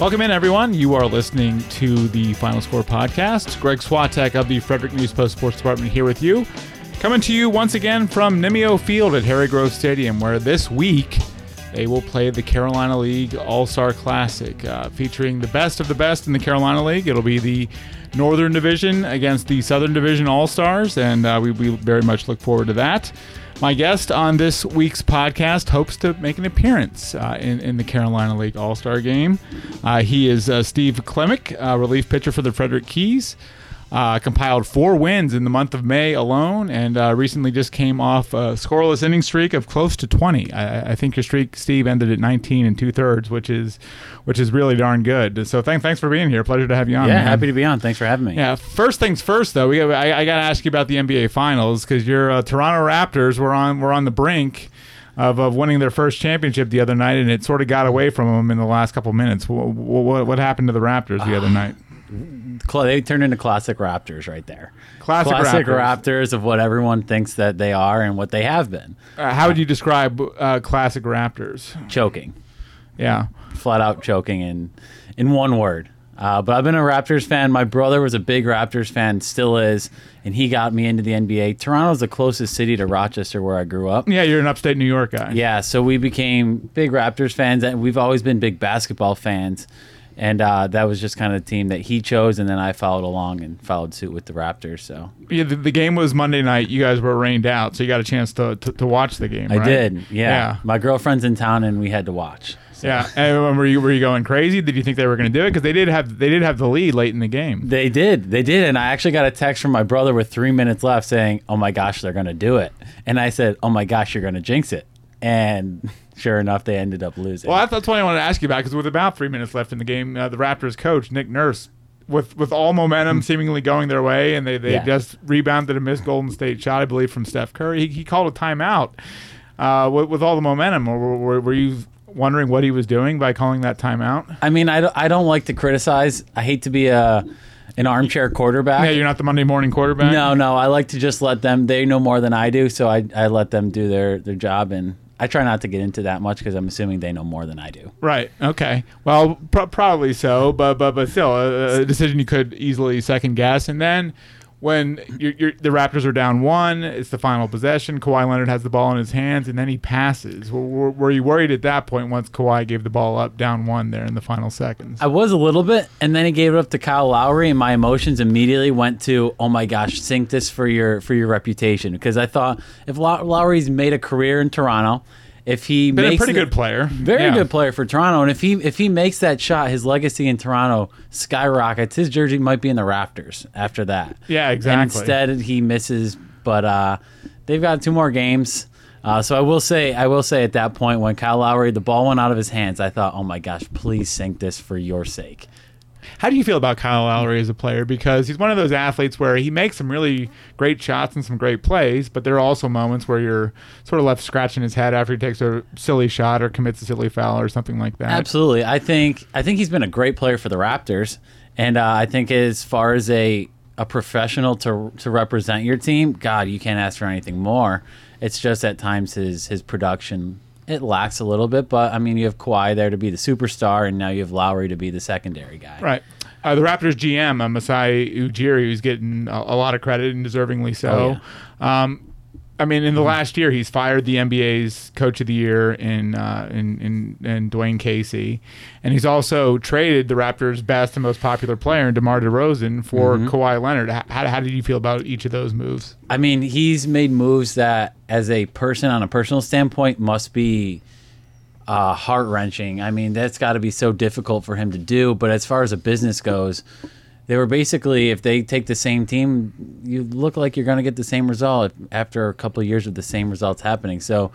Welcome in, everyone. You are listening to the Final Score podcast. Greg Swatek of the Frederick News Post Sports Department here with you. Coming to you once again from Nymeo Field at Harry Grove Stadium, where this week they will play the Carolina League All Star Classic, uh, featuring the best of the best in the Carolina League. It'll be the Northern Division against the Southern Division All Stars, and uh, we, we very much look forward to that. My guest on this week's podcast hopes to make an appearance uh, in, in the Carolina League All Star game. Uh, he is uh, Steve Klimek, uh, relief pitcher for the Frederick Keys. Uh, compiled four wins in the month of May alone, and uh, recently just came off a scoreless inning streak of close to 20. I, I think your streak, Steve, ended at 19 and two thirds, which is which is really darn good. So thanks thanks for being here. Pleasure to have you on. Yeah, man. happy to be on. Thanks for having me. Yeah. First things first, though, we got, I, I got to ask you about the NBA Finals because your uh, Toronto Raptors were on were on the brink. Of, of winning their first championship the other night, and it sort of got away from them in the last couple minutes. What, what, what happened to the Raptors the other night? They turned into classic Raptors right there. Classic classic Raptors. Raptors. of what everyone thinks that they are and what they have been. Uh, how would you describe uh, classic Raptors? Choking, Yeah. flat out choking in in one word. Uh, but I've been a Raptors fan. My brother was a big Raptors fan, still is, and he got me into the NBA. Toronto's the closest city to Rochester where I grew up. Yeah, you're an upstate New York guy. Yeah, so we became big Raptors fans, and we've always been big basketball fans. And uh, that was just kind of the team that he chose, and then I followed along and followed suit with the Raptors. So Yeah, the, the game was Monday night. You guys were rained out, so you got a chance to, to, to watch the game. I right? did, yeah. Yeah. My girlfriend's in town, and we had to watch. So Yeah. And were you were you going crazy? Did you think they were going to do it? Because they did have they did have the lead late in the game. They did, they did, and I actually got a text from my brother with three minutes left saying, "Oh my gosh, they're gonna do it," and I said, "Oh my gosh, you're gonna jinx it," and sure enough, they ended up losing. Well, that's, that's what I wanted to ask you about because with about three minutes left in the game, uh, the Raptors coach Nick Nurse, with with all momentum seemingly going their way, and they, they Yeah. just rebounded a missed Golden State shot, I believe, from Steph Curry. He, he called a timeout uh, with, with all the momentum. Or were, were, were you wondering what he was doing by calling that timeout? I mean, I don't, I don't like to criticize. I hate to be a an armchair quarterback. Yeah, you're not the Monday morning quarterback. No, no, I like to just let them. They know more than I do, so I, I let them do their their job, and I try not to get into that much because I'm assuming they know more than I do. Right. Okay. Well, pro- probably so, but but but still, a, a decision you could easily second guess. And then when you're, you're, the Raptors are down one, it's the final possession. Kawhi Leonard has the ball in his hands, and then he passes. Were, were, you worried at that point once Kawhi gave the ball up down one there in the final seconds? I was a little bit, and then he gave it up to Kyle Lowry, and my emotions immediately went to, "Oh my gosh, sink this for your for your reputation." Because I thought if Low- Lowry's made a career in Toronto, if he Been a makes pretty the- good player. very Yeah. good player for Toronto, and if he if he makes that shot, his legacy in Toronto skyrockets. His jersey might be in the rafters after that. Yeah, exactly. And instead, he misses, but uh, they've got two more games. Uh, so I will say, I will say at that point when Kyle Lowry, the ball went out of his hands, I thought, oh my gosh, please sink this for your sake. How do you feel about Kyle Lowry as a player? Because he's one of those athletes where he makes some really great shots and some great plays, but there are also moments where you're sort of left scratching his head after he takes a silly shot or commits a silly foul or something like that. Absolutely, I think I think he's been a great player for the Raptors, and uh, I think as far as a a professional to to represent your team, God, you can't ask for anything more. It's just at times his his production it lacks a little bit, but I mean you have Kawhi there to be the superstar, and now you have Lowry to be the secondary guy. Right. Uh, the Raptors GM, uh, Masai Ujiri, who's getting a, a lot of credit and deservingly so. um, I mean, in the last year, he's fired the NBA's Coach of the Year in uh, in, in in Dwane Casey, and he's also traded the Raptors' best and most popular player, DeMar DeRozan, for Kawhi Leonard. How, how did you feel about each of those moves? I mean, he's made moves that, as a person on a personal standpoint, must be uh, heart wrenching. I mean, that's got to be so difficult for him to do. But as far as a business goes, they were basically, if they take the same team, you look like you're going to get the same result after a couple of years of the same results happening. So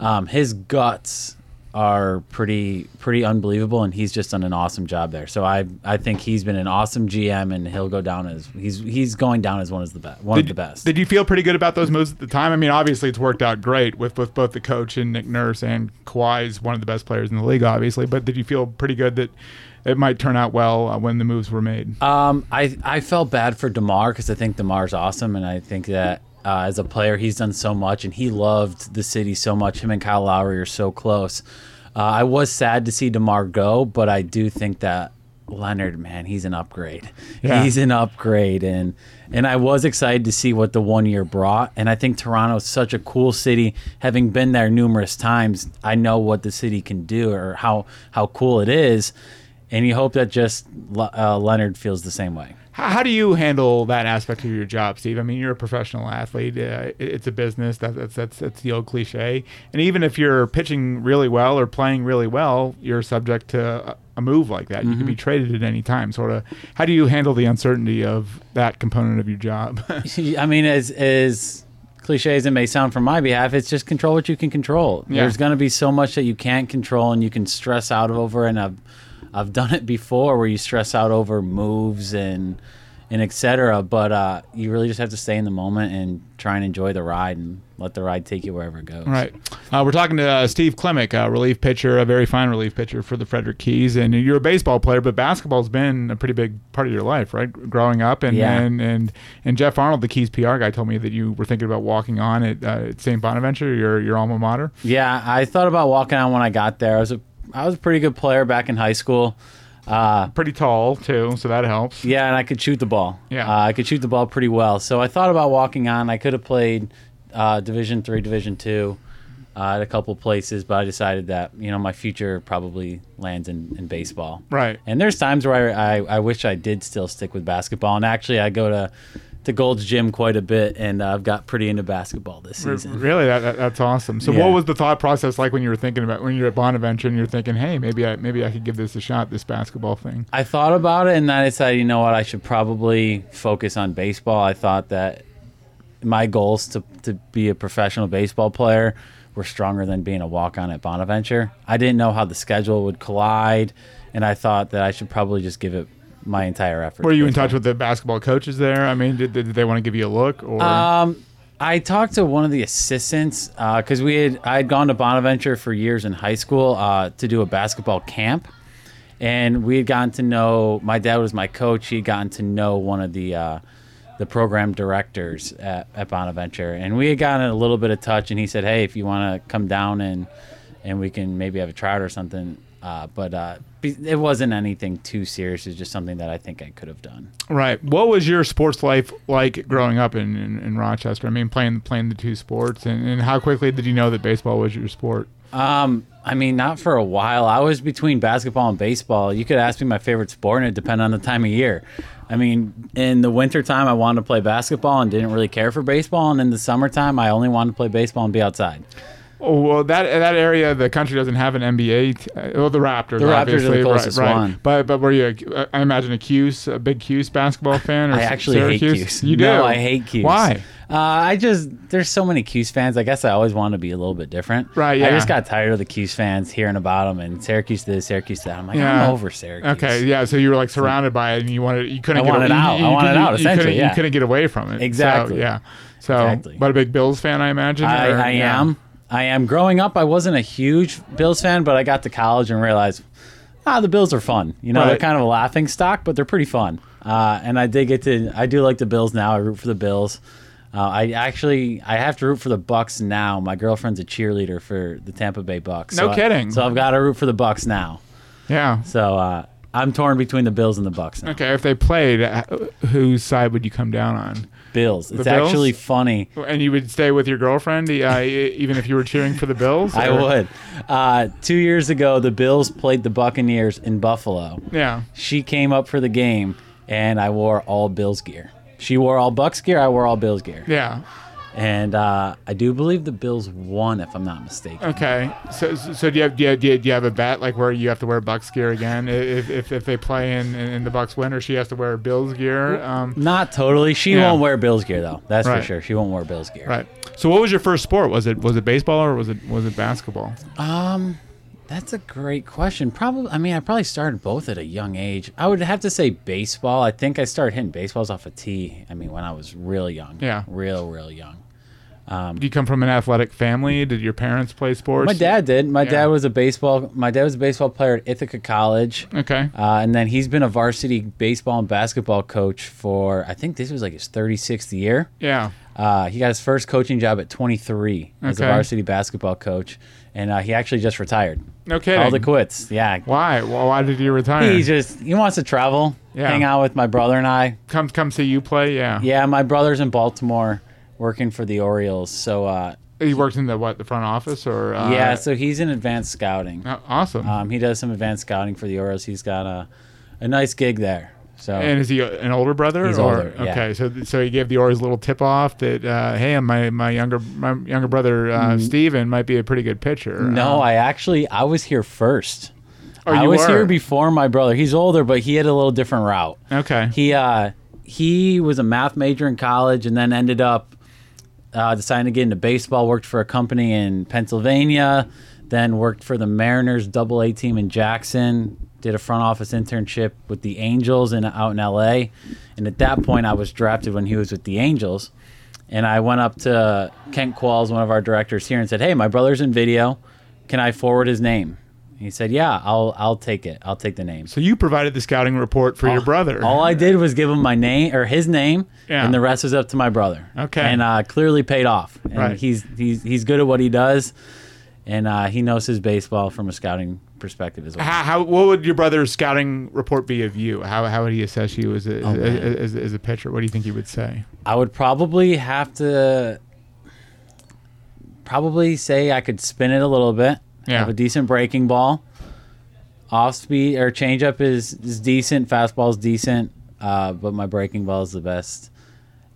um, his guts are pretty pretty unbelievable, and he's just done an awesome job there. So I I think he's been an awesome GM, and he'll go down as he's he's going down as one of the best one of the best. Did you feel pretty good about those moves at the time? I mean, obviously it's worked out great with, with both the coach and Nick Nurse and Kawhi's one of the best players in the league, obviously. But did you feel pretty good that it might turn out well uh, when the moves were made? Um, I I felt bad for Demar because I think Demar's awesome, and I think that uh, as a player he's done so much, and he loved the city so much. Him and Kyle Lowry are so close. Uh, I was sad to see Demar go, but I do think that Leonard, man, he's an upgrade. Yeah. He's an upgrade, and and I was excited to see what the one year brought. And I think Toronto's such a cool city. Having been there numerous times, I know what the city can do or how how cool it is. And you hope that just uh, Leonard feels the same way. How, how do you handle that aspect of your job, Steve? I mean, you're a professional athlete. Uh, it- it's a business. That, that's that's that's the old cliche. And even if you're pitching really well or playing really well, you're subject to a, a move like that. You can be traded at any time. Sort of. How do you handle the uncertainty of that component of your job? I mean, as as cliche as it may sound from my behalf, it's just control what you can control. Yeah. There's going to be so much that you can't control and you can stress out over. And I've I've done it before where you stress out over moves and and etc. But uh, you really just have to stay in the moment and try and enjoy the ride and let the ride take you wherever it goes. Right. Uh, we're talking to uh, Steve Klimek, a relief pitcher, a very fine relief pitcher for the Frederick Keys. And you're a baseball player, but basketball's been a pretty big part of your life, right? Growing up, and Yeah. and, and and Jeff Arnold, the Keys PR guy, told me that you were thinking about walking on at, uh, at St. Bonaventure, your your alma mater. Yeah, I thought about walking on when I got there. I was a I was a pretty good player back in high school. Uh, Pretty tall too, so that helps. Yeah, and I could shoot the ball. Yeah. uh, I could shoot the ball pretty well. So I thought about walking on. I could have played uh, Division three, Division two, uh, at a couple places, but I decided that you know my future probably lands in, in baseball. Right. And there's times where I, I, I wish I did still stick with basketball. And actually, I go to to Gold's Gym quite a bit, and uh, I've got pretty into basketball this season. Really, that, that that's awesome. So, Yeah. what was the thought process like when you were thinking about when you're at Bonaventure and you're thinking, hey, maybe I maybe I could give this a shot, this basketball thing? I thought about it and then I decided, you know what, I should probably focus on baseball. I thought that my goals to, to be a professional baseball player were stronger than being a walk on at Bonaventure. I didn't know how the schedule would collide, and I thought that I should probably just give it my entire effort. Were you in touch with the basketball coaches there? I mean, did, did they want to give you a look or? Um, I talked to one of the assistants because we had I had gone to Bonaventure for years in high school uh, to do a basketball camp, and we had gotten to know. My dad was my coach. He had gotten to know one of the uh, the program directors at, at Bonaventure, and we had gotten a little bit of touch. And he said, "Hey, if you want to come down and and we can maybe have a tryout or something." Uh, but uh, it wasn't anything too serious. It was just something that I think I could have done. Right. What was your sports life like growing up in, in, in Rochester? I mean, playing playing the two sports, and, and how quickly did you know that baseball was your sport? Um, I mean, not for a while. I was between basketball and baseball. You could ask me my favorite sport, and it depended on the time of year. I mean, in the wintertime, I wanted to play basketball and didn't really care for baseball. And in the summertime, I only wanted to play baseball and be outside. Oh well, that that area of the country doesn't have an NBA. T- uh, well, the Raptors. The Raptors are the closest right, right. one. But but were you? A, I imagine a Cuse, a big Cuse basketball fan. Or I actually hate Syracuse? Cuse. You do? No, I hate Cuse. Why? Uh, I just there's so many Cuse fans. I guess I always wanted to be a little bit different. Right, Yeah. I just got tired of the Cuse fans hearing about them and Syracuse this, Syracuse that. I'm like, Yeah. I'm over Syracuse. Okay, yeah. So you were like surrounded by it, and you wanted, you couldn't. I get wanted you- out. You, I you, wanted you, out, You essentially, couldn't, yeah. you couldn't get away from it. So, Exactly. yeah. So, Exactly. but a big Bills fan, I imagine. I, or- I yeah. am. I am. Growing up, I wasn't a huge Bills fan, but I got to college and realized, ah, the Bills are fun. You know, they're kind of a laughing stock, but they're pretty fun. Uh, and I did get to. I do like the Bills now. I root for the Bills. Uh, I actually I have to root for the Bucks now. My girlfriend's a cheerleader for the Tampa Bay Bucks. No so I- kidding. so I've got to root for the Bucks now. Yeah. So uh, I'm torn between the Bills and the Bucks now. Okay, if they played, uh, whose side would you come down on? Bills. It's Bills? actually funny. And you would stay with your girlfriend, uh, even if you were cheering for the Bills. I would. Uh, two years ago, the Bills played the Buccaneers in Buffalo. Yeah. she came up for the game and I wore all Bills gear. She wore all Bucks gear, I wore all Bills gear. Yeah. And uh, I do believe the Bills won, if I'm not mistaken. Okay. So, so do you have do you have, do you, do you have a bet like where you have to wear Bucks gear again if if, if they play in, in the Bucks win, or she has to wear Bills gear? Um, Not totally. She Yeah. won't wear Bills gear though. That's Right. for sure. She won't wear Bills gear. right. So what was your first sport? Was it was it baseball or was it was it basketball? Um, that's a great question. Probably. I mean, I probably started both at a young age. I would have to say baseball. I think I started hitting baseballs off a tee. I mean, when I was real young. Yeah. Real, real young. Do you come from an athletic family? Did your parents play sports? My dad did. My Yeah. dad was a baseball. My dad was a baseball player at Ithaca College. Okay. Uh, and then he's been a varsity baseball and basketball coach for I think this was like his 36th year. Yeah. Uh, he got his first coaching job at 23 as a varsity basketball coach, and uh, he actually just retired. No Called it quits. Yeah, Why? Well, why did you retire? he just he wants to travel, Yeah. hang out with my brother and I. come come see you play. Yeah. Yeah, my brother's in Baltimore working for the Orioles, so uh, He worked in the what? The front office or? Uh, yeah, so he's in advanced scouting. oh, awesome. Um, he does some advanced scouting for the Orioles. He's got a a nice gig there. So and is he an older brother? He's or, older, yeah. Okay, so so he gave the Orioles a little tip off that uh, hey, my my younger my younger brother uh, Steven might be a pretty good pitcher. Mm. no, Uh, I actually I was here first. oh, I was were? here before my brother. He's older, but he had a little different route. Okay. He uh he was a math major in college and then ended up uh, deciding to get into baseball. Worked for a company in Pennsylvania, then worked for the Mariners Double A team in Jackson. Did a front office internship with the Angels in out in L.A. And at that point, I was drafted when he was with the Angels. And I went up to Kent Qualls, one of our directors here, and said, "Hey, my brother's in video. Can I forward his name?" He said, "Yeah, I'll I'll take it. I'll take the name." So you provided the scouting report for your brother. All I did was give him my name or his name, Yeah. and the rest was up to my brother. Okay. and uh, clearly paid off. And Right. he's he's he's good at what he does, and uh, he knows his baseball from a scouting perspective as well. how, how what would your brother's scouting report be of you? How how would he assess you as a Oh, as, as, as a pitcher? What do you think he would say? I would probably have to probably say I could spin it a little bit. Yeah. Have a decent breaking ball. Off speed or changeup is is decent. Fastball is decent, uh, but my breaking ball is the best.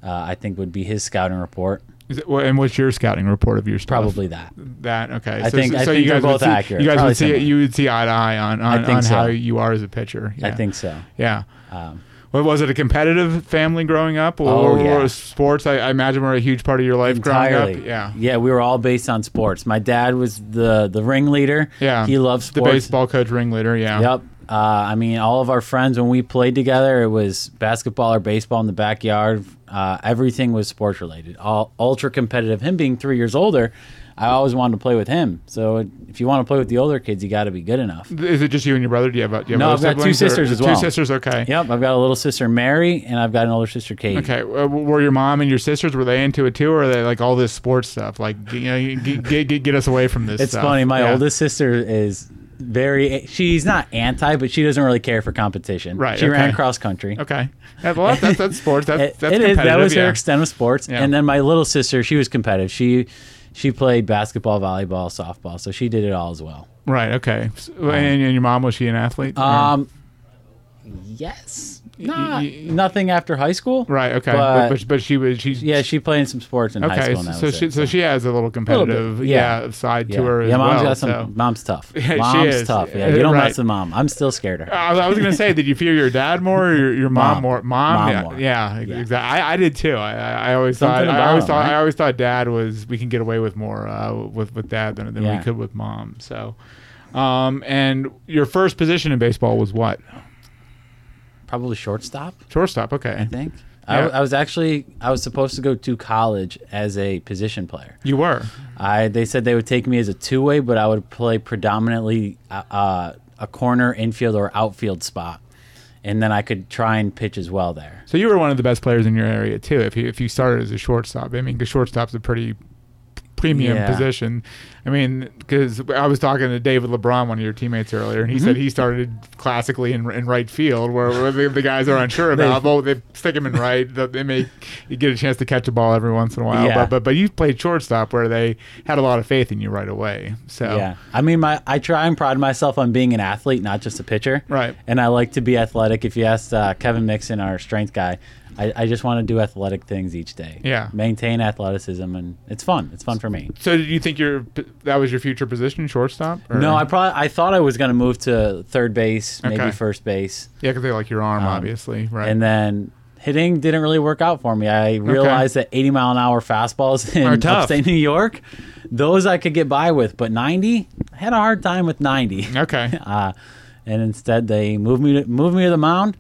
Uh, I think would be his scouting report. Is it, well, and what's your scouting report of your stuff? Probably that. that. Okay, I think- I think you guys both see, accurate. You guys Probably would see similar. you would see eye to eye on on, think on how so. you are as a pitcher. I think so. Yeah. Um, What was it? A competitive family growing up, or, Oh, yeah. sports? I, I imagine were a huge part of your life growing up. Yeah. Yeah, we were all based on sports. My dad was the the ringleader. Yeah. He loved The baseball coach ringleader. Yeah. Yep. Uh, I mean, all of our friends when we played together, it was basketball or baseball in the backyard. Uh, everything was sports related. All ultra competitive. Him being three years older, I always wanted to play with him. So if you want to play with the older kids, you got to be good enough. Is it just you and your brother? Do you have, do you have No, I've got two siblings, or- sisters as Two sisters. Okay. Yep, I've got a little sister Mary, and I've got an older sister Kate. Okay. Uh, were your mom and your sisters were they into it too, or are they like all this sports stuff? Like you know, get, get, get, us away from this. It's stuff. funny. My Yeah. oldest sister is very. She's not anti, but she doesn't really care for competition. Right, She ran cross country. Okay. Yeah, well, that's that's sports. That's that's it is. That was yeah. her extent of sports. Yeah. And then my little sister, she was competitive. She she played basketball, volleyball, softball, so she did it all as well. Right. Okay. So, and, and your mom was she an athlete? Or- Um, yes. Not, y- nothing after high school. right. Okay. but- But, but, but she was she's Yeah, she played in some sports in high Okay. school. Okay. So she it, so she has a little competitive bit, yeah. yeah. side yeah. to her yeah, as mom's well. got some. so. Mom's tough. Yeah, she mom's is. tough. Yeah, you don't right. mess with mom. I'm still scared of her. I I was gonna say, did you fear your dad more or your, your mom, Mom. more? Mom, Mom yeah, more. yeah, Yeah. exactly. I, I did too. I, I, I always Something thought. I always him, thought. right? I always thought dad was. We can get away with more uh, with with dad than, than we could with mom. So, um, and your first position in baseball was what? Probably shortstop. Shortstop. Okay, I think. Yeah. I, I was actually I was supposed to go to college as a position player. you were. I they said they would take me as a two way, but I would play predominantly uh, uh, a corner, infield, or outfield spot, and then I could try and pitch as well there. So you were one of the best players in your area too. If you if you started as a shortstop, I mean, because shortstop's a pretty premium Yeah. position. I mean, because I was talking to David LeBron, one of your teammates earlier, and he Mm-hmm. said he started classically in, in right field, where, where the, the guys are unsure about. well, they stick him in right. They may you get a chance to catch a ball every once in a while. Yeah. But but but you played shortstop, where they had a lot of faith in you right away. So Yeah, I mean, my I try and pride myself on being an athlete, not just a pitcher. Right. And I like to be athletic. If you ask uh, Kevin Mixon, our strength guy, I, I just want to do athletic things each day. Yeah. Maintain athleticism, and it's fun. It's fun for me. So did you think your that was your future position, shortstop? Or- No, I probably I thought I was going to move to third base, maybe Okay. first base, yeah, because they like your arm, obviously, right? Um, and then hitting didn't really work out for me. I realized that 80 mile an hour fastballs in upstate New York, those I could get by with, but 90, I had a hard time with 90. okay. Uh, and instead, they moved me to moved me to the mound,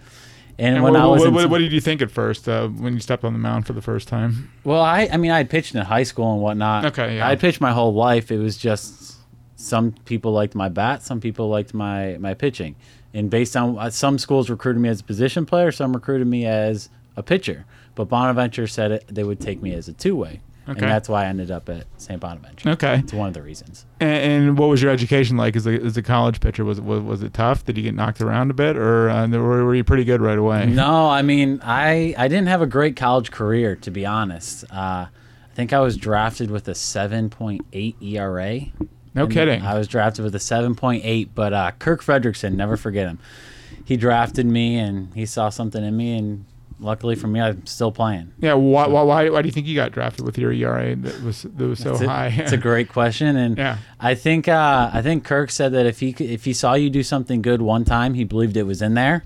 And, And when what, I was what, what, what did you think at first uh, when you stepped on the mound for the first time? Well, I, I mean, I had pitched in high school and whatnot. Okay, yeah. I had pitched my whole life. It was just some people liked my bat, some people liked my my pitching, and based on uh, some schools recruited me as a position player, some recruited me as a pitcher. But Bonaventure said it, they would take me as a two way, and that's why I ended up at St. Bonaventure. Okay. It's one of the reasons. And, and what was your education like as a, as a college pitcher? Was, it was was it tough? Did you get knocked around a bit, or uh, were, were you pretty good right away? No, I mean, I I didn't have a great college career to be honest. Uh, I think I was drafted with a 7.8 ERA. No And kidding. I was drafted with a 7.8, but uh, Kirk Fredrickson, never forget him. He drafted me and he saw something in me, and luckily for me, I'm still playing. yeah. Why, why, why, why do you think you got drafted with your ERA that was that was so It's a, high? it's a great question, and Yeah. I think uh, I think Kirk said that if he if he saw you do something good one time, he believed it was in there,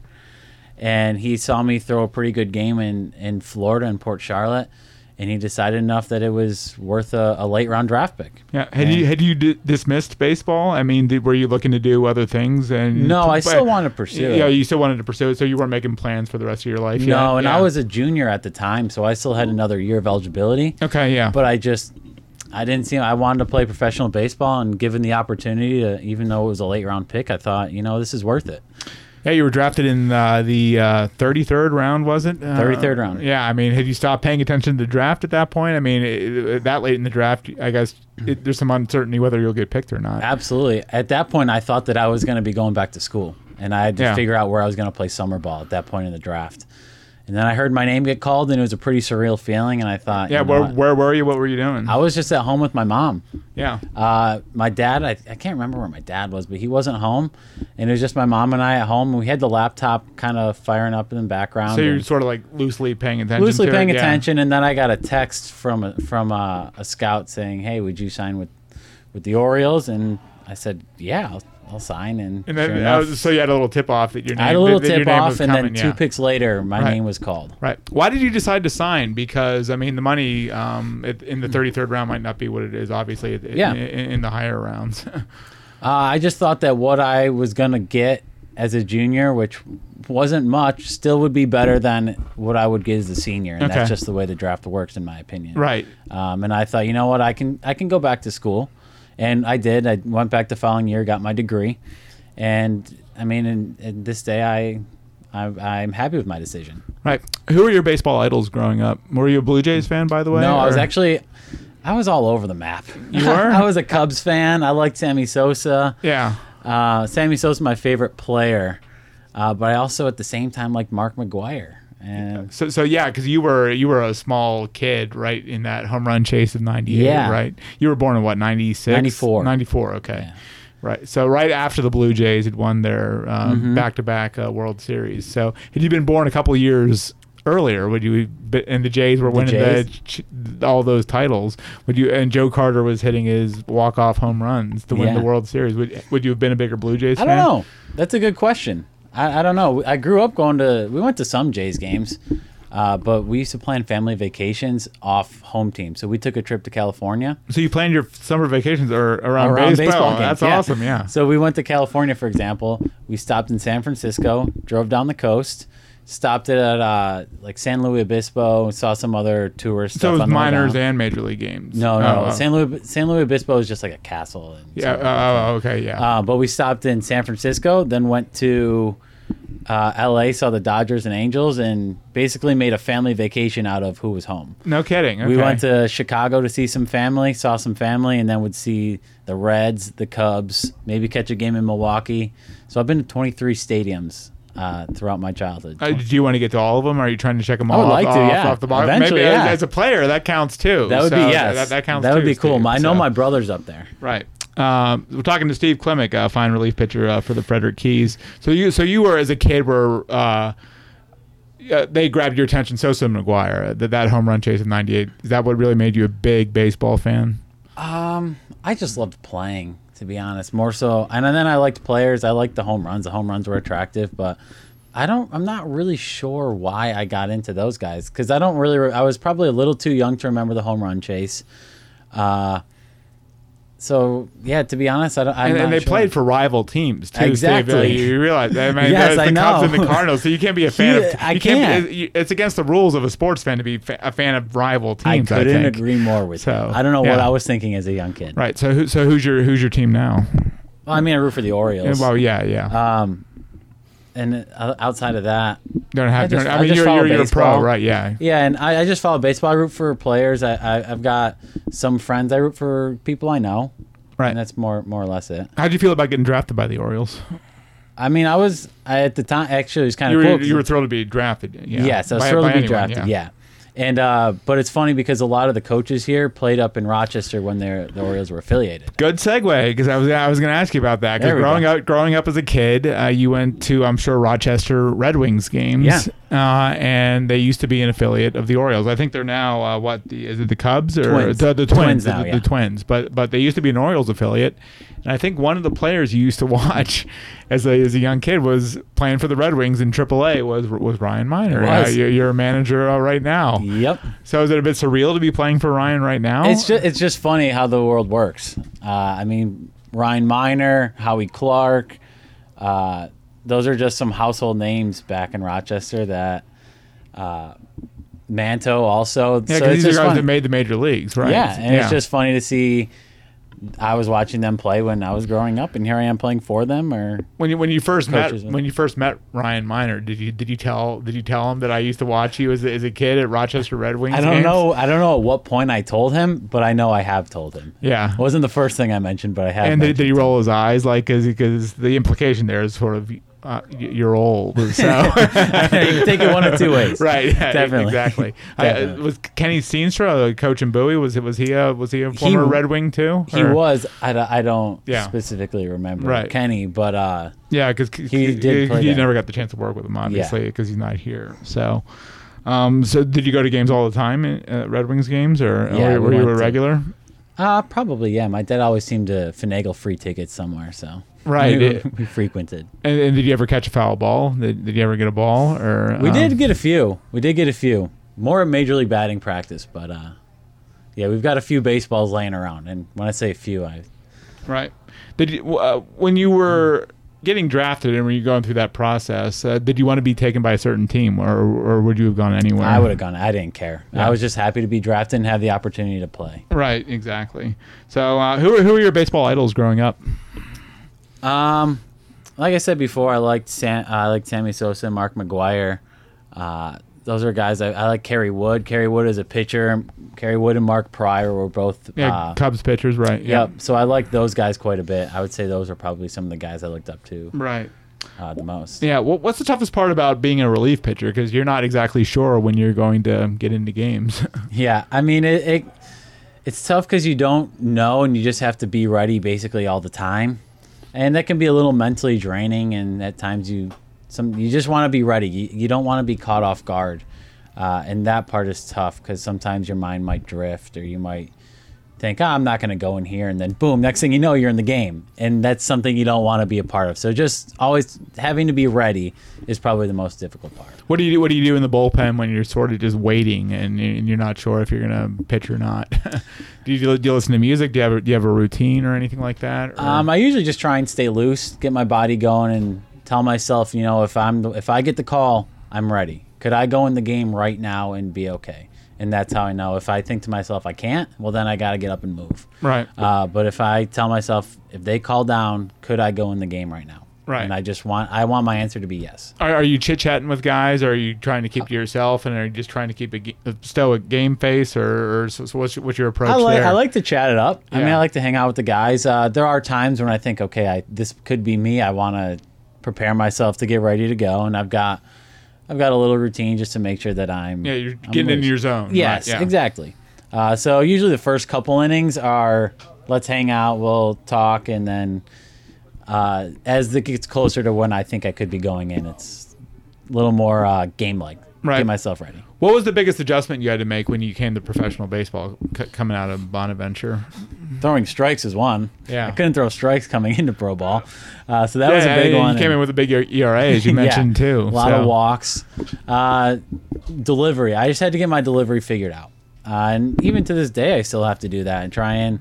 and he saw me throw a pretty good game in in Florida and Port Charlotte, and he decided enough that it was worth a, a late round draft pick. Yeah. Had you had you di- dismissed baseball? I mean, did, were you looking to do other things? And No, I still wanted to pursue it. Yeah, you still wanted to pursue it, so you weren't making plans for the rest of your life. No, yet? and Yeah. I was a junior at the time, so I still had another year of eligibility. okay. Yeah. but I just I didn't see I wanted to play professional baseball and given the opportunity to even though it was a late round pick I thought you know this is worth it Yeah, you were drafted in uh, the uh, 33rd round, was it? Uh, 33rd round. Yeah, I mean, had you stopped paying attention to the draft at that point? I mean, it, it- that late in the draft, I guess it, there's some uncertainty whether you'll get picked or not. absolutely at that point I thought that I was going to be going back to school and I had to Yeah. figure out where I was going to play summer ball at that point in the draft and then I heard my name get called and it was a pretty surreal feeling and I thought Yeah, you know where, what? where were you? What were you doing? I was just at home with my mom yeah. Uh, my dad, I, I can't remember where my dad was, but he wasn't home, and it was just my mom and I at home. We had the laptop kind of firing up in the background. So you're sort of like loosely paying attention. loosely to paying it? Yeah. attention, and then I got a text from a, from a, a scout saying, "Hey, would you sign with with the Orioles?" And I said, "Yeah, I'll, I'll sign." And, And then, sure uh, enough, so you had a little tip off that your name. I had a little that tip off, and coming, then two yeah. picks later, my Right. name was called. Right. Why did you decide to sign? Because I mean, the money um, in the 33rd round might not be what it is. Obviously, Yeah. in, in the higher rounds. Uh, I just thought that what I was gonna get as a junior, which wasn't much, still would be better than what I would get as a senior, and Okay. that's just the way the draft works, in my opinion. right. Um, and I thought, you know what, I can I can go back to school, and I did. I went back the following year, got my degree, and I mean, in, in this day, I, I I'm happy with my decision. Right. Who were your baseball idols growing up? Were you a Blue Jays fan, by the way? No, I was actually. I was all over the map. You were? I was a Cubs fan. I liked Sammy Sosa. Yeah. Uh, Sammy Sosa's my favorite player, uh, but I also at the same time like Mark McGwire. And So, so yeah, because you were you were a small kid, right, in that home run chase of '98, Yeah. right? You were born in what '96, 94. '94. Okay, Yeah. right. So right after the Blue Jays had won their um, Mm-hmm. back-to-back uh, World Series. So had you been born a couple of years earlier, would you? And the Jays were winning the, Jays? ch- all those titles. Would you? And Joe Carter was hitting his walk-off home runs to win Yeah. the World Series. Would Would you have been a bigger Blue Jays I fan? don't know. That's a good question. I, I don't know. I grew up going to. We went to some Jays games, uh, but we used to plan family vacations off home team. So we took a trip to California. So you planned your summer vacations or around, around baseball? baseball, games. That's yeah. awesome. Yeah. So we went to California, for example. We stopped in San Francisco, drove down the coast, stopped it at uh, like San Luis Obispo, saw some other tourist So stuff. it was on minors and major league games. No, no. Oh, oh. San Luis San Luis Obispo is just like a castle. And Yeah. Oh, oh, okay. Yeah. Uh, but we stopped in San Francisco, then went to uh, L.A., saw the Dodgers and Angels, and basically made a family vacation out of who was home. no kidding. Okay. We went to Chicago to see some family, saw some family, and then would see the Reds, the Cubs, maybe catch a game in Milwaukee. So I've been to 23 stadiums uh, throughout my childhood. Uh, do you want to get to all of them? Or are you trying to check them I all would off, like to, off, yeah. off the box? Eventually, Maybe as- yeah. as, a player, that counts too. that would So be yes. That, that counts. That would too, be cool. Steve. I know So- my brother's up there. Right. Um, we're talking to Steve Klimek, a fine relief pitcher uh, for the Frederick Keys. So you, so you were as a kid, were uh, uh, they grabbed your attention? Sosa and McGwire, uh, that that home run chase of '98. Is that what really made you a big baseball fan? Um, I just loved playing, to be honest. More so, and then I liked players. I liked the home runs. The home runs were attractive, but I don't. I'm not really sure why I got into those guys because I don't really. Re- I was probably a little too young to remember the home run chase. Uh, so yeah, to be honest, I don't. I'm and, and they sure. played for rival teams too. Exactly. You realize that? I mean, Yes, I the Cubs and the Cardinals, so you can't be a fan He- of. I you can't. Be, it's against the rules of a sports fan to be a fan of rival teams. I, couldn't think. agree more with So, you. I don't know what. I was thinking as a young kid. Right. So who, so who's your who's your team now? Well, I mean, I root for the Orioles. Well, yeah, yeah. Um, and outside of that, don't have. I just- don't, I I mean, just you're you're, you're a pro, right? Yeah. yeah, and I, I just follow baseball. I root for players. I, I I've got some friends. I root for people I know, Right. and that's more more or less it. How'd you feel about getting drafted by the Orioles? I mean, I was I, at the time actually it was kind You of were cool. you were thrilled to be drafted. Yeah. Yes, I was By- thrilled by to be anyone, drafted. Yeah. And uh, but it's funny because a lot of the coaches here played up in Rochester when they're, the Orioles were affiliated. Good segue because I was I was going to ask you about that because growing go. up growing up as a kid, uh, you went to I'm sure Rochester Red Wings games. Yeah. Uh, and they used to be an affiliate of the Orioles. I think they're now uh, what the is it the Cubs or Twins. the, the Twins Twins? now, the, yeah. the Twins. But but they used to be an Orioles affiliate. And I think one of the players you used to watch as a, as a young kid was playing for the Red Wings in AAA was was Ryan Minor. Was. Uh, you're, a manager uh, right now. Yep. So is it a bit surreal to be playing for Ryan right now? It's just it's just funny how the world works. Uh, I mean, Ryan Minor, Howie Clark, uh, those are just some household names back in Rochester that uh, Manto also. yeah, so because these are guys funny. that made the major leagues, right? Yeah, and it's just funny to see. I was watching them play when I was growing up, and here I am playing for them. Or when you when you first met yeah. when you first met Ryan Minor, did you did you tell did you tell him that I used to watch you as a, as a kid at Rochester Red Wings? I don't games? know. I don't know at what point I told him, but I know I have told him. Yeah. It wasn't the first thing I mentioned, but I have. and did, did he roll his eyes like because the implication there is sort of uh, you're old, so you can take it one of two ways. right? Yeah, Definitely. exactly. I, uh, was Kenny Steenstra, uh, coach in Bowie? Was it was he a was he a former Red Wing too? He was. I, don't- I don't Yeah. specifically remember Right. Kenny, but uh, Yeah, because He did He, there. never got the chance to work with him, obviously, because he's not here. So, um, so did you go to games all the time, uh, Red Wings games, or, Yeah, or we were you a went to- regular? Uh, probably yeah. My dad always seemed to finagle free tickets somewhere, so Right. we, It- we frequented. And, and did you ever catch a foul ball? Did, did you ever get a ball? Or We um, did get a few. We did get a few. More major league batting practice, but uh, yeah, we've got a few baseballs laying around. And when I say a few, I Right. Did you uh, when you were getting drafted and when you're going through that process? Uh, did you want to be taken by a certain team, or or would you have gone anywhere? I would have gone. I didn't care. Yeah. I was just happy to be drafted and have the opportunity to play. Right. Exactly. So, uh, who are who are your baseball idols growing up? Um, like I said before, I liked Sam, I liked Sammy Sosa, and Mark McGwire. Uh, those are guys I, I like. Kerry Wood. Kerry Wood is a pitcher. Kerry Wood and Mark Prior were both. Yeah, uh, Cubs pitchers, right? Yep. So I like those guys quite a bit. I would say those are probably some of the guys I looked up to Right. uh, the most. Yeah. What, what's the toughest part about being a relief pitcher? Because you're not exactly sure when you're going to get into games. Yeah, I mean it. it it's tough because you don't know, and you just have to be ready basically all the time, and that can be a little mentally draining. And at times you, some you just want to be ready. You, you don't want to be caught off guard, uh, and that part is tough because sometimes your mind might drift, or you might think, oh, I'm not going to go in here, and then boom, next thing you know, you're in the game, and that's something you don't want to be a part of. So just always having to be ready is probably the most difficult part. what do you do? What do you do in the bullpen when you're sort of just waiting and, you- and you're not sure if you're gonna pitch or not? do, you, do you listen to music? Do you have a, do you have a routine or anything like that? Um, I usually just try and stay loose, get my body going, and tell myself, you know, if I'm if I get the call, I'm ready. Could I go in the game right now and be okay? And that's how I know. If I think to myself I can't, well then I got to get up and move. right. Uh, but if I tell myself if they call down, could I go in the game right now? Right. And I just want I want my answer to be yes. Are, are you chit chatting with guys? Or are you trying to keep to yourself, and are you just trying to keep a, a stoic game face, or, or so, so what's your, what's your approach I like there? I like to chat it up. I mean, I like to hang out with the guys. Uh, there are times when I think, okay, I, this could be me. I want to prepare myself to get ready to go, and I've got I've got a little routine just to make sure that I'm yeah, you're I'm getting into your zone. Yes, right? yeah. exactly. Uh, so usually the first couple innings are let's hang out, we'll talk, and then uh, as it gets closer to when I think I could be going in, it's a little more uh, game like. Right. Get myself ready. What was the biggest adjustment you had to make when you came to professional baseball, c- coming out of Bonaventure? Throwing strikes is one. Yeah. I couldn't throw strikes coming into pro ball, uh, so that was a Yeah, one. you came in with a big ERA, as you Yeah, mentioned too. A lot so- of walks. Uh, delivery. I just had to get my delivery figured out. Uh, and even to this day, I still have to do that and try and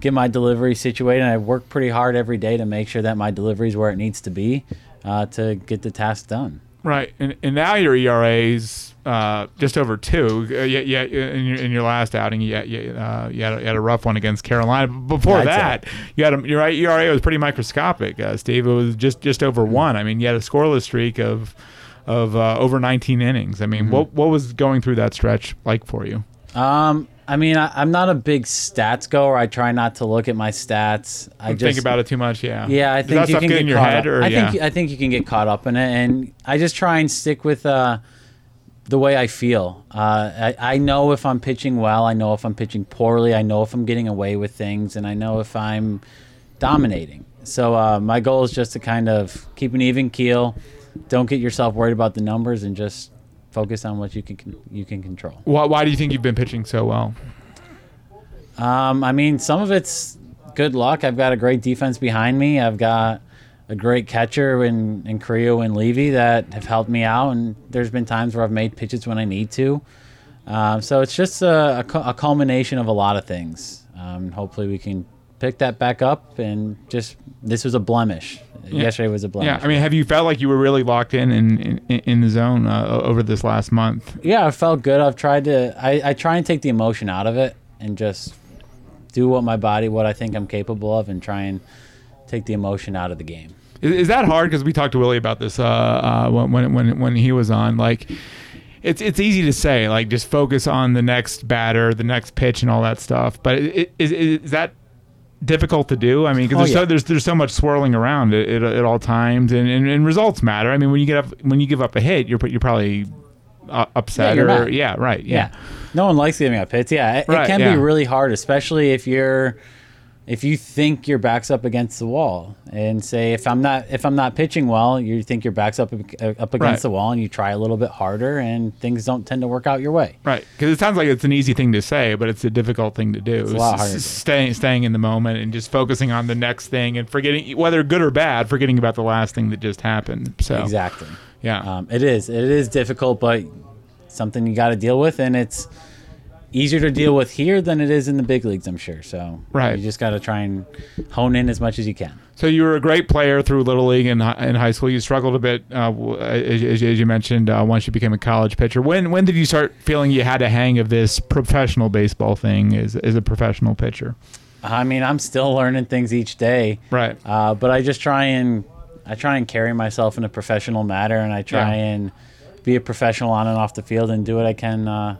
get my delivery situated. And I work pretty hard every day to make sure that my delivery is where it needs to be uh, to get the task done. Right, and, and now your ERA's uh, just over two. Uh, yeah, yeah. In your, in your last outing, you, you, uh, you, had a, you had a rough one against Carolina. Before that, you had a, your ERA was pretty microscopic. Uh, Steve, it was just just over Mm-hmm. one. I mean, you had a scoreless streak of of uh, over 19 innings. I mean, Mm-hmm. what what was going through that stretch like for you? Um, I mean, I, I'm not a big stats goer. I try not to look at my stats. I just Think about it too much. Yeah. Yeah, I think you can get in your caught head, up. or I yeah? think I think you can get caught up in it, and I just try and stick with uh, the way I feel. Uh, I, I know if I'm pitching well. I know if I'm pitching poorly. I know if I'm getting away with things, and I know if I'm dominating. So uh, my goal is just to kind of keep an even keel. Don't get yourself worried about the numbers, and just focus on what you can you can control. why, why do you think you've been pitching so well? Um, I mean, some of it's good luck. I've got a great defense behind me. I've got a great catcher in, in Creo and Levy that have helped me out. And there's been times where I've made pitches when I need to. Um, so it's just a, a, a culmination of a lot of things. Um, hopefully we can pick that back up and just this was a blemish. Yesterday was a blemish. Yeah, I mean, have you felt like you were really locked in in, in, in the zone uh, over this last month? yeah, I felt good. I've tried to. I, I try and take the emotion out of it and just do what my body, what I think I'm capable of, and try and take the emotion out of the game. Is, is that hard? Because we talked to Willie about this uh, uh, when when when he was on. Like, it's it's easy to say like just focus on the next batter, the next pitch, and all that stuff. But it, is, is that difficult to do? I mean, because Oh, there's so there's there's so much swirling around at, at, at all times, and, and, and results matter. I mean, when you get up when you give up a hit, you're you're probably uh, upset you're or yeah, right, yeah. Yeah. No one likes giving up hits. Yeah, it, Right, it can yeah. be really hard, especially if you're if you think your back's up against the wall and say if I'm not if I'm not pitching well, you think your back's up up against Right. the wall and you try a little bit harder and things don't tend to work out your way. Right, because it sounds like it's an easy thing to say, but it's a difficult thing to do. it's a lot harder. Staying, staying in the moment and just focusing on the next thing and forgetting whether good or bad, forgetting about the last thing that just happened. So Exactly. yeah, Um, it is. It is difficult, but something you got to deal with, and it's easier to deal with here than it is in the big leagues. I'm sure. So Right. you just got to try and hone in as much as you can. so you were a great player through little league and in high school. You struggled a bit, uh, as, as- you mentioned, uh, once you became a college pitcher. When when did you start feeling you had a hang of this professional baseball thing as as a professional pitcher? I mean, I'm still learning things each day. Right. Uh, but I just try and I try and carry myself in a professional manner, and I try Yeah. and be a professional on and off the field, and do what I can uh,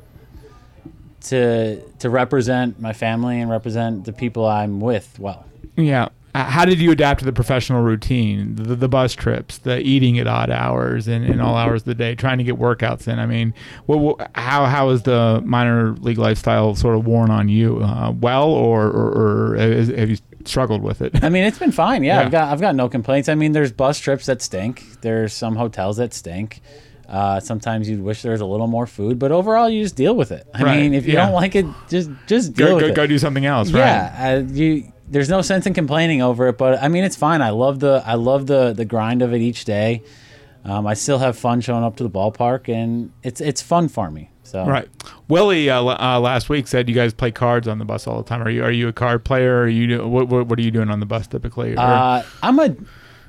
to to represent my family and represent the people I'm with well. Yeah. Uh, How did you adapt to the professional routine, the, the bus trips, the eating at odd hours and, and all hours of the day, trying to get workouts in? I mean, what, what, how how is the minor league lifestyle sort of worn on you? Uh, well, or, or, or is, have you struggled with it? I mean, it's been fine. Yeah, Yeah. I've got I've got no complaints. I mean, there's bus trips that stink. There's some hotels that stink. Uh, sometimes you'd wish there was a little more food, but overall, you just deal with it. I Right, mean, if you yeah. don't like it, just just deal go, with go, it. go do something else, right? Yeah, uh, you. There's no sense in complaining over it, but I mean, it's fine. I love the I love the the grind of it each day. Um, I still have fun showing up to the ballpark, and it's it's fun for me. So Right. Willie uh, uh, last week said you guys play cards on the bus all the time. Are you are you a card player? Are you what, what what are you doing on the bus typically? Or- Uh, I'm a.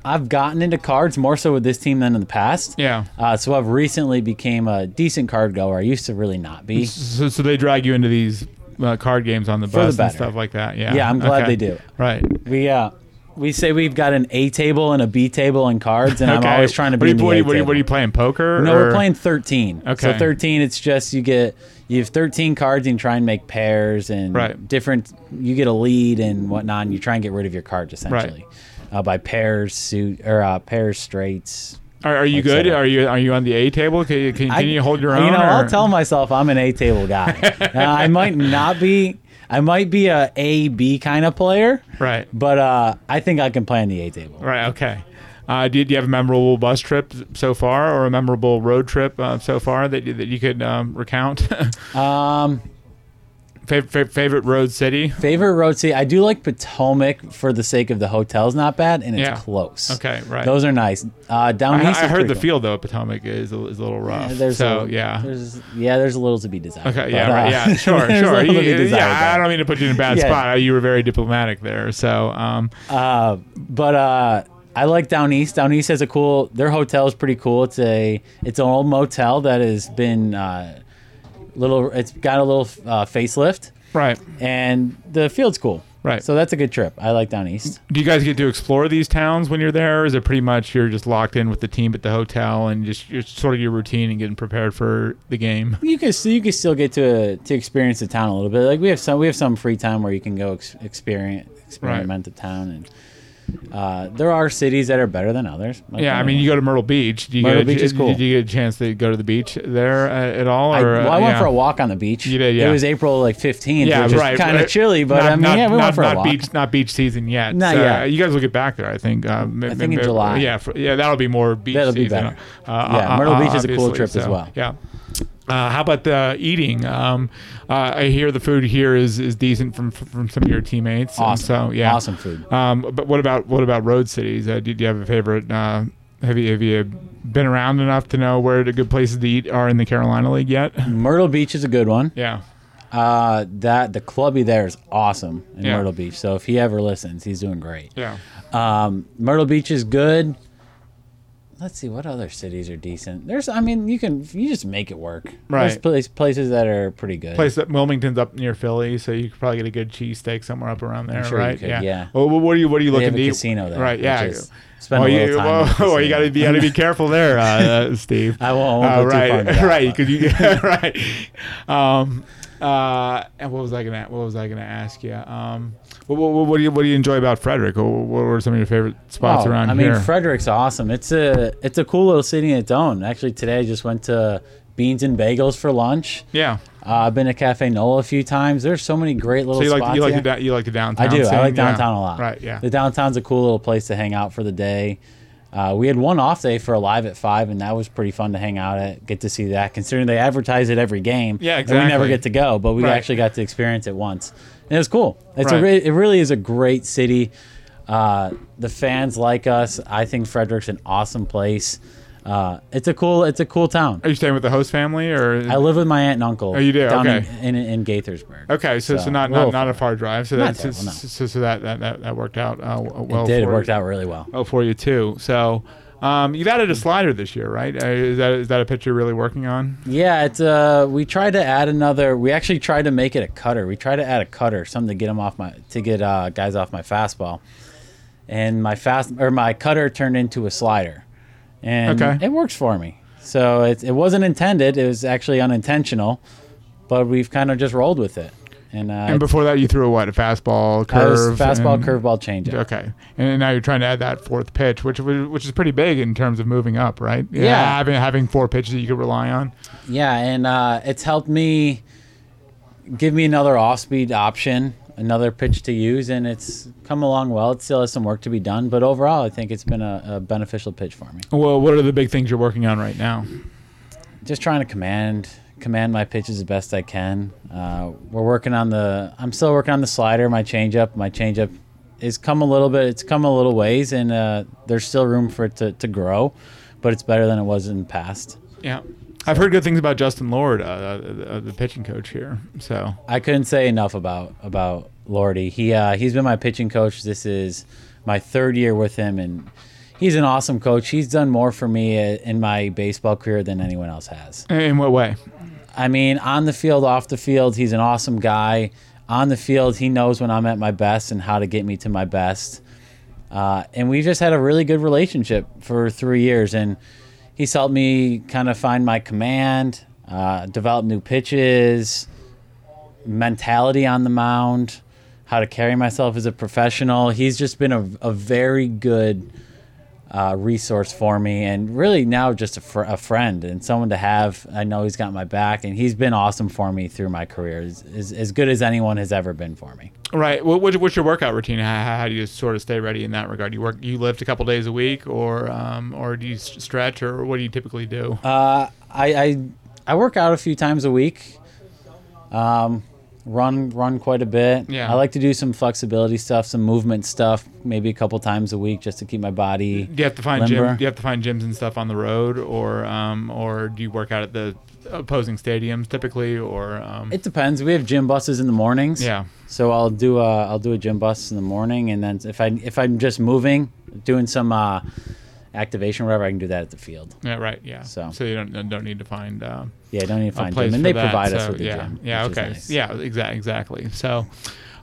I've gotten into cards more so with this team than in the past. yeah. Uh, so I've recently became a decent card goer. I used to really not be. So, so they drag you into these uh, card games on the the bus and stuff like that. Yeah. Yeah, I'm glad Okay. they do. Right. We uh, we say we've got an A table and a B table in cards, and Okay. I'm always trying to be are in you, the what are A you, what what are you playing? Poker? No, or- we're playing 13. Okay. So 13, it's just you get you have 13 cards and you try and make pairs and Right. different. You get a lead and whatnot, and you try and get rid of your cards essentially uh, by pairs, suit or uh, pairs, straights. Are, are you Like good? Are you are you on the A table? Can you, can, can I- you hold your own? You know, or- I'll tell myself I'm an A table guy. uh, I might not be. I might be a A B kind of player, Right. but uh, I think I can play on the A table. Right. Okay. Uh, do, you, do you have a memorable bus trip so far, or a memorable road trip uh, so far that you, that you could um, recount? Um, Fav- fav- favorite road city? Favorite road city? I do like Potomac for the sake of the hotel's not bad and it's Yeah. close. Okay, right. Those are nice. Uh, down I, east, I heard the cool. field though at Potomac is a, is a little rough. Yeah, there's so a, yeah. There's, yeah, there's a little to be desired. Okay, but, yeah, uh, yeah, sure, sure. to Yeah, I don't mean to put you in a bad Yeah. spot. You were very diplomatic there. So, um, Uh, but uh, I like down east. Down east has a cool. Their hotel is pretty cool. It's a it's an old motel that has been uh, little. It's got a little uh, facelift, right. and the field's cool. Right. So that's a good trip. I like down east. Do you guys get to explore these towns when you're there? Or is it pretty much you're just locked in with the team at the hotel and just you're sort of your routine and getting prepared for the game? You can still you can still get to to experience the town a little bit. Like we have some we have some free time where you can go ex- experience experiment the town and. Uh, there are cities that are better than others. Like, Yeah, I uh, mean, you go to Myrtle Beach. Do you Myrtle get a, Beach is did- cool. Did you get a chance to go to the beach there uh, at all? I, Or, well, uh, I went yeah. for a walk on the beach. You did, yeah. It was April like 15th, Yeah, which right. kind right. of chilly, but not, I mean, not, yeah, we not, went for not a walk. beach, not beach season yet. Not So, yet. uh, You guys will get back there, I think. Uh, I think in July. Yeah, for, yeah, that'll be more beach That'll be season. better. Uh, Yeah, uh, Myrtle uh, Beach is a cool trip as well. Yeah. Uh, how about the eating? Um, uh, I hear the food here is, is decent from from some of your teammates. and Awesome. So yeah, Awesome food. Um, but what about what about road cities? Uh, do, do you have a favorite? Uh, have you have you been around enough to know where the good places to eat are in the Carolina League yet? Myrtle Beach is a good one. Yeah. Uh, that the clubby there is awesome in Yeah. Myrtle Beach. So if he ever listens, he's doing great. Yeah. Um, Myrtle Beach is good. Let's see what other cities are decent. There's, I mean, you can you just make it work. Right. place, places that are pretty good. place that Wilmington's up near Philly, so you could probably get a good cheesesteak somewhere up around there, sure right? could, yeah. yeah. Well, what are you What are you They looking have a to casino there, right? Yeah. spend a well, little you, time well, well, you got to be, got to be careful there, uh, Steve. I won't- I won't Uh, go too right, right, because you right. Um, uh, and what was I gonna What was I gonna ask you? Um, what, what, what do you What do you enjoy about Frederick? What, what were some of your favorite spots Oh, around I mean. Frederick's awesome. It's a it's a cool little city in its own. Actually, today I just went to Beans and Bagels for lunch. yeah. Uh, I've been to Cafe Nola a few times. There's so many great little So you like spots you like here. the you like the downtown. I do. scene? I like Yeah. downtown a lot. Right. Yeah. The downtown's a cool little place to hang out for the day. Uh, we had one off day for Alive at five, and that was pretty fun to hang out at. Get to see that, considering they advertise it every game. Yeah, And we never get to go, but we Right. actually got to experience it once, and it was cool. It's Right. a it really is a great city. Uh, the fans like us. I think Frederick's an awesome place. Uh, it's a cool it's a cool town. Are you staying with the host family or? I live with my aunt and uncle. Oh, you do? Down Okay. in, in, in Gaithersburg. Okay, so so, So, not a not, not a far drive. So that terrible, no. so, so that, that that that worked out uh, well. it did. It worked you. out really well. Oh, for you too. So. Um, you've added a slider this year, right? Uh, is that is that a pitch you're really working on? Yeah, it's uh we tried to add another we actually tried to make it a cutter. We tried to add a cutter, something to get them off my to get uh guys off my fastball. And my fast or my cutter turned into a slider. And Okay. it works for me. So it it wasn't intended, it was actually unintentional, but we've kind of just rolled with it. And uh And before that, you threw a what? A fastball, curve, fastball, curveball, changeup. Okay, and now you're trying to add that fourth pitch, which which is pretty big in terms of moving up, right? Yeah. having having four pitches that you could rely on. Yeah, and uh, it's helped me give me another off-speed option, another pitch to use, and it's come along well. It still has some work to be done, but overall, I think it's been a, a beneficial pitch for me. Well, what are the big things you're working on right now? Just trying to command command my pitches as best I can. Uh, we're working on the. I'm still working on the slider, my changeup. My changeup is come a little bit. It's come a little ways, and uh, there's still room for it to, to grow, but it's better than it was in the past. Yeah, I've heard good things about Justin Lord, uh, uh, the pitching coach here. So I couldn't say enough about about Lordy. He uh, he's been my pitching coach. This is my third year with him, and he's an awesome coach. He's done more for me uh, in my baseball career than anyone else has. in what way? I mean, on the field, off the field, he's an awesome guy. On the field, he knows when I'm at my best and how to get me to my best. Uh, and we've just had a really good relationship for three years. And he's helped me kind of find my command, uh, develop new pitches, mentality on the mound, how to carry myself as a professional. He's just been a, a very good uh, resource for me, and really now just a, fr- a friend and someone to have. I know he's got my back, and he's been awesome for me through my career, as, as, as good as anyone has ever been for me. Right. What, what, what's your workout routine? How, how do you sort of stay ready in that regard? You work, you lift a couple days a week, or um, or do you stretch, or what do you typically do? Uh, I, I I work out a few times a week. Um, run run quite a bit. Yeah. I like to do some flexibility stuff, some movement stuff, maybe a couple times a week just to keep my body. Do you have to find gym? Do you have to find gyms and stuff on the road, or um, or do you work out at the opposing stadiums typically, or um, It depends. We have gym buses in the mornings. yeah, So I'll do a I'll do a gym bus in the morning, and then if I if I'm just moving, doing some uh, activation, whatever, I can do that at the field. yeah, right, yeah. So- so you don't don't need to find. Uh, Yeah, don't need to find gym, and they that, provide us with the yeah, gym. Yeah, okay, nice. yeah, exactly, exactly. So,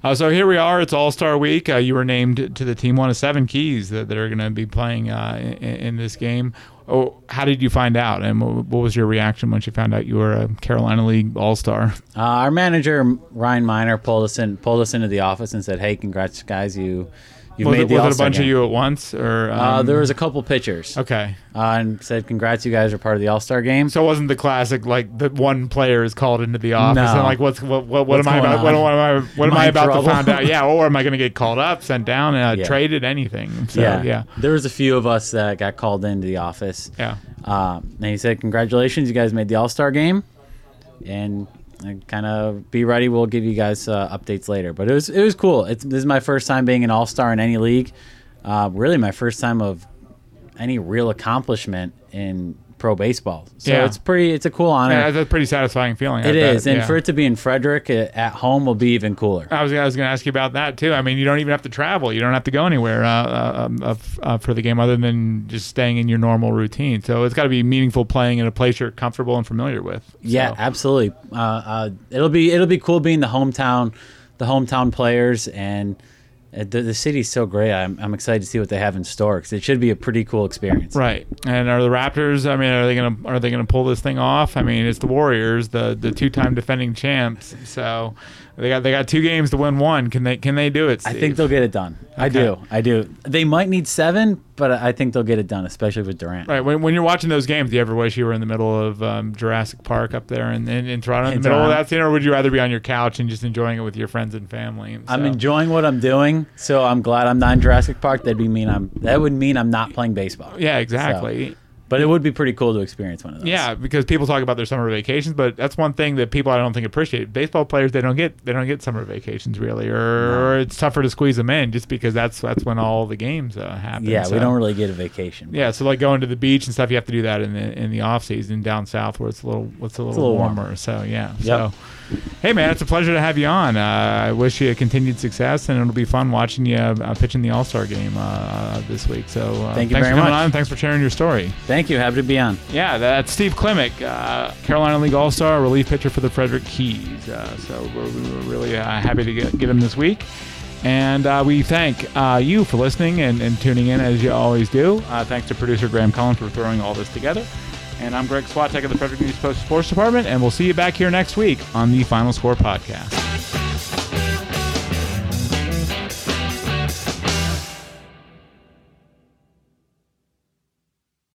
uh, so here we are. It's All Star Week. Uh, you were named to the team one of seven keys that, that are going to be playing uh, in, in this game. Oh, how did you find out, and what, what was your reaction once you found out you were a Carolina League All Star? Uh, our manager Ryan Minor pulled us in pulled us into the office and said, "Hey, congrats, guys! You you Was, made it, the was it a All-Star bunch of you at once, or um, Uh, there was a couple pitchers, okay? uh, and said, "Congrats, you guys are part of the All Star game." So it wasn't the classic like the one player is called into the office No. and like what's what what, what What's am I about? What, what, am I what am Am I I in about to find out? Yeah, or am I going to get called up, sent down, uh, Yeah. traded, anything? So, yeah, yeah, There was a few of us that got called into the office. yeah. Um, and he said, "Congratulations, you guys made the All Star game, and kind of be ready. We'll give you guys uh, updates later." But it was it was cool. It's, this is my first time being an All Star in any league. Uh, really, my first time of any real accomplishment in pro baseball. So Yeah. it's pretty. It's a cool honor. Yeah, that's a pretty satisfying feeling. I it bet, and yeah. for it to be in Frederick uh, at home will be even cooler. I was, I was going to ask you about that too. I mean, you don't even have to travel. You don't have to go anywhere uh, uh, um, uh, uh, for the game other than just staying in your normal routine. So it's got to be meaningful playing in a place you're comfortable and familiar with. Yeah, absolutely. Uh, uh, it'll be it'll be cool being the hometown, the hometown players, and Uh, the, the city's so great. I'm, I'm excited to see what they have in store because it should be a pretty cool experience. Right. And are the Raptors? I mean, are they gonna are they gonna pull this thing off? I mean, it's the Warriors, the the two time defending champs. So they got they got two games to win one. Can they can they do it? I think they'll get it done. I do. I do. They might need seven, but I think they'll get it done, especially with Durant. Right. When, when you're watching those games, do you ever wish you were in the middle of um, Jurassic Park up there in, in, in Toronto, in the In middle of that scene, or would you rather be on your couch and just enjoying it with your friends and family? I'm enjoying what I'm doing, so I'm glad I'm not in Jurassic Park. That'd be mean I'm that would mean I'm not playing baseball. Yeah, exactly. But it would be pretty cool to experience one of those. Yeah, because people talk about their summer vacations, but that's one thing that people I don't think appreciate. Baseball players they don't get they don't get summer vacations really, or, or it's tougher to squeeze them in just because that's that's when all the games uh, happen. Yeah, So- we don't really get a vacation. Yeah, so like going to the beach and stuff, you have to do that in the in the off season down south where it's a little it's a little, little warmer. warmer. So yeah, Yep. so hey man, it's a pleasure to have you on. Uh, I wish you a continued success, and it'll be fun watching you uh, pitching the All Star game uh, this week. So uh, Thank you thanks very for coming much. on. Thanks for sharing your story. Thank you. Happy to be on. Yeah, that's Steve Klimek, uh, Carolina League All Star, relief pitcher for the Frederick Keys. Uh, so we're, we were really uh, happy to get, get him this week. And uh, we thank uh, you for listening and, and tuning in as you always do. Uh, thanks to producer Graham Cullen for throwing all this together. And I'm Greg Swatek of the Frederick News Post Sports Department, and we'll see you back here next week on the Final Score Podcast.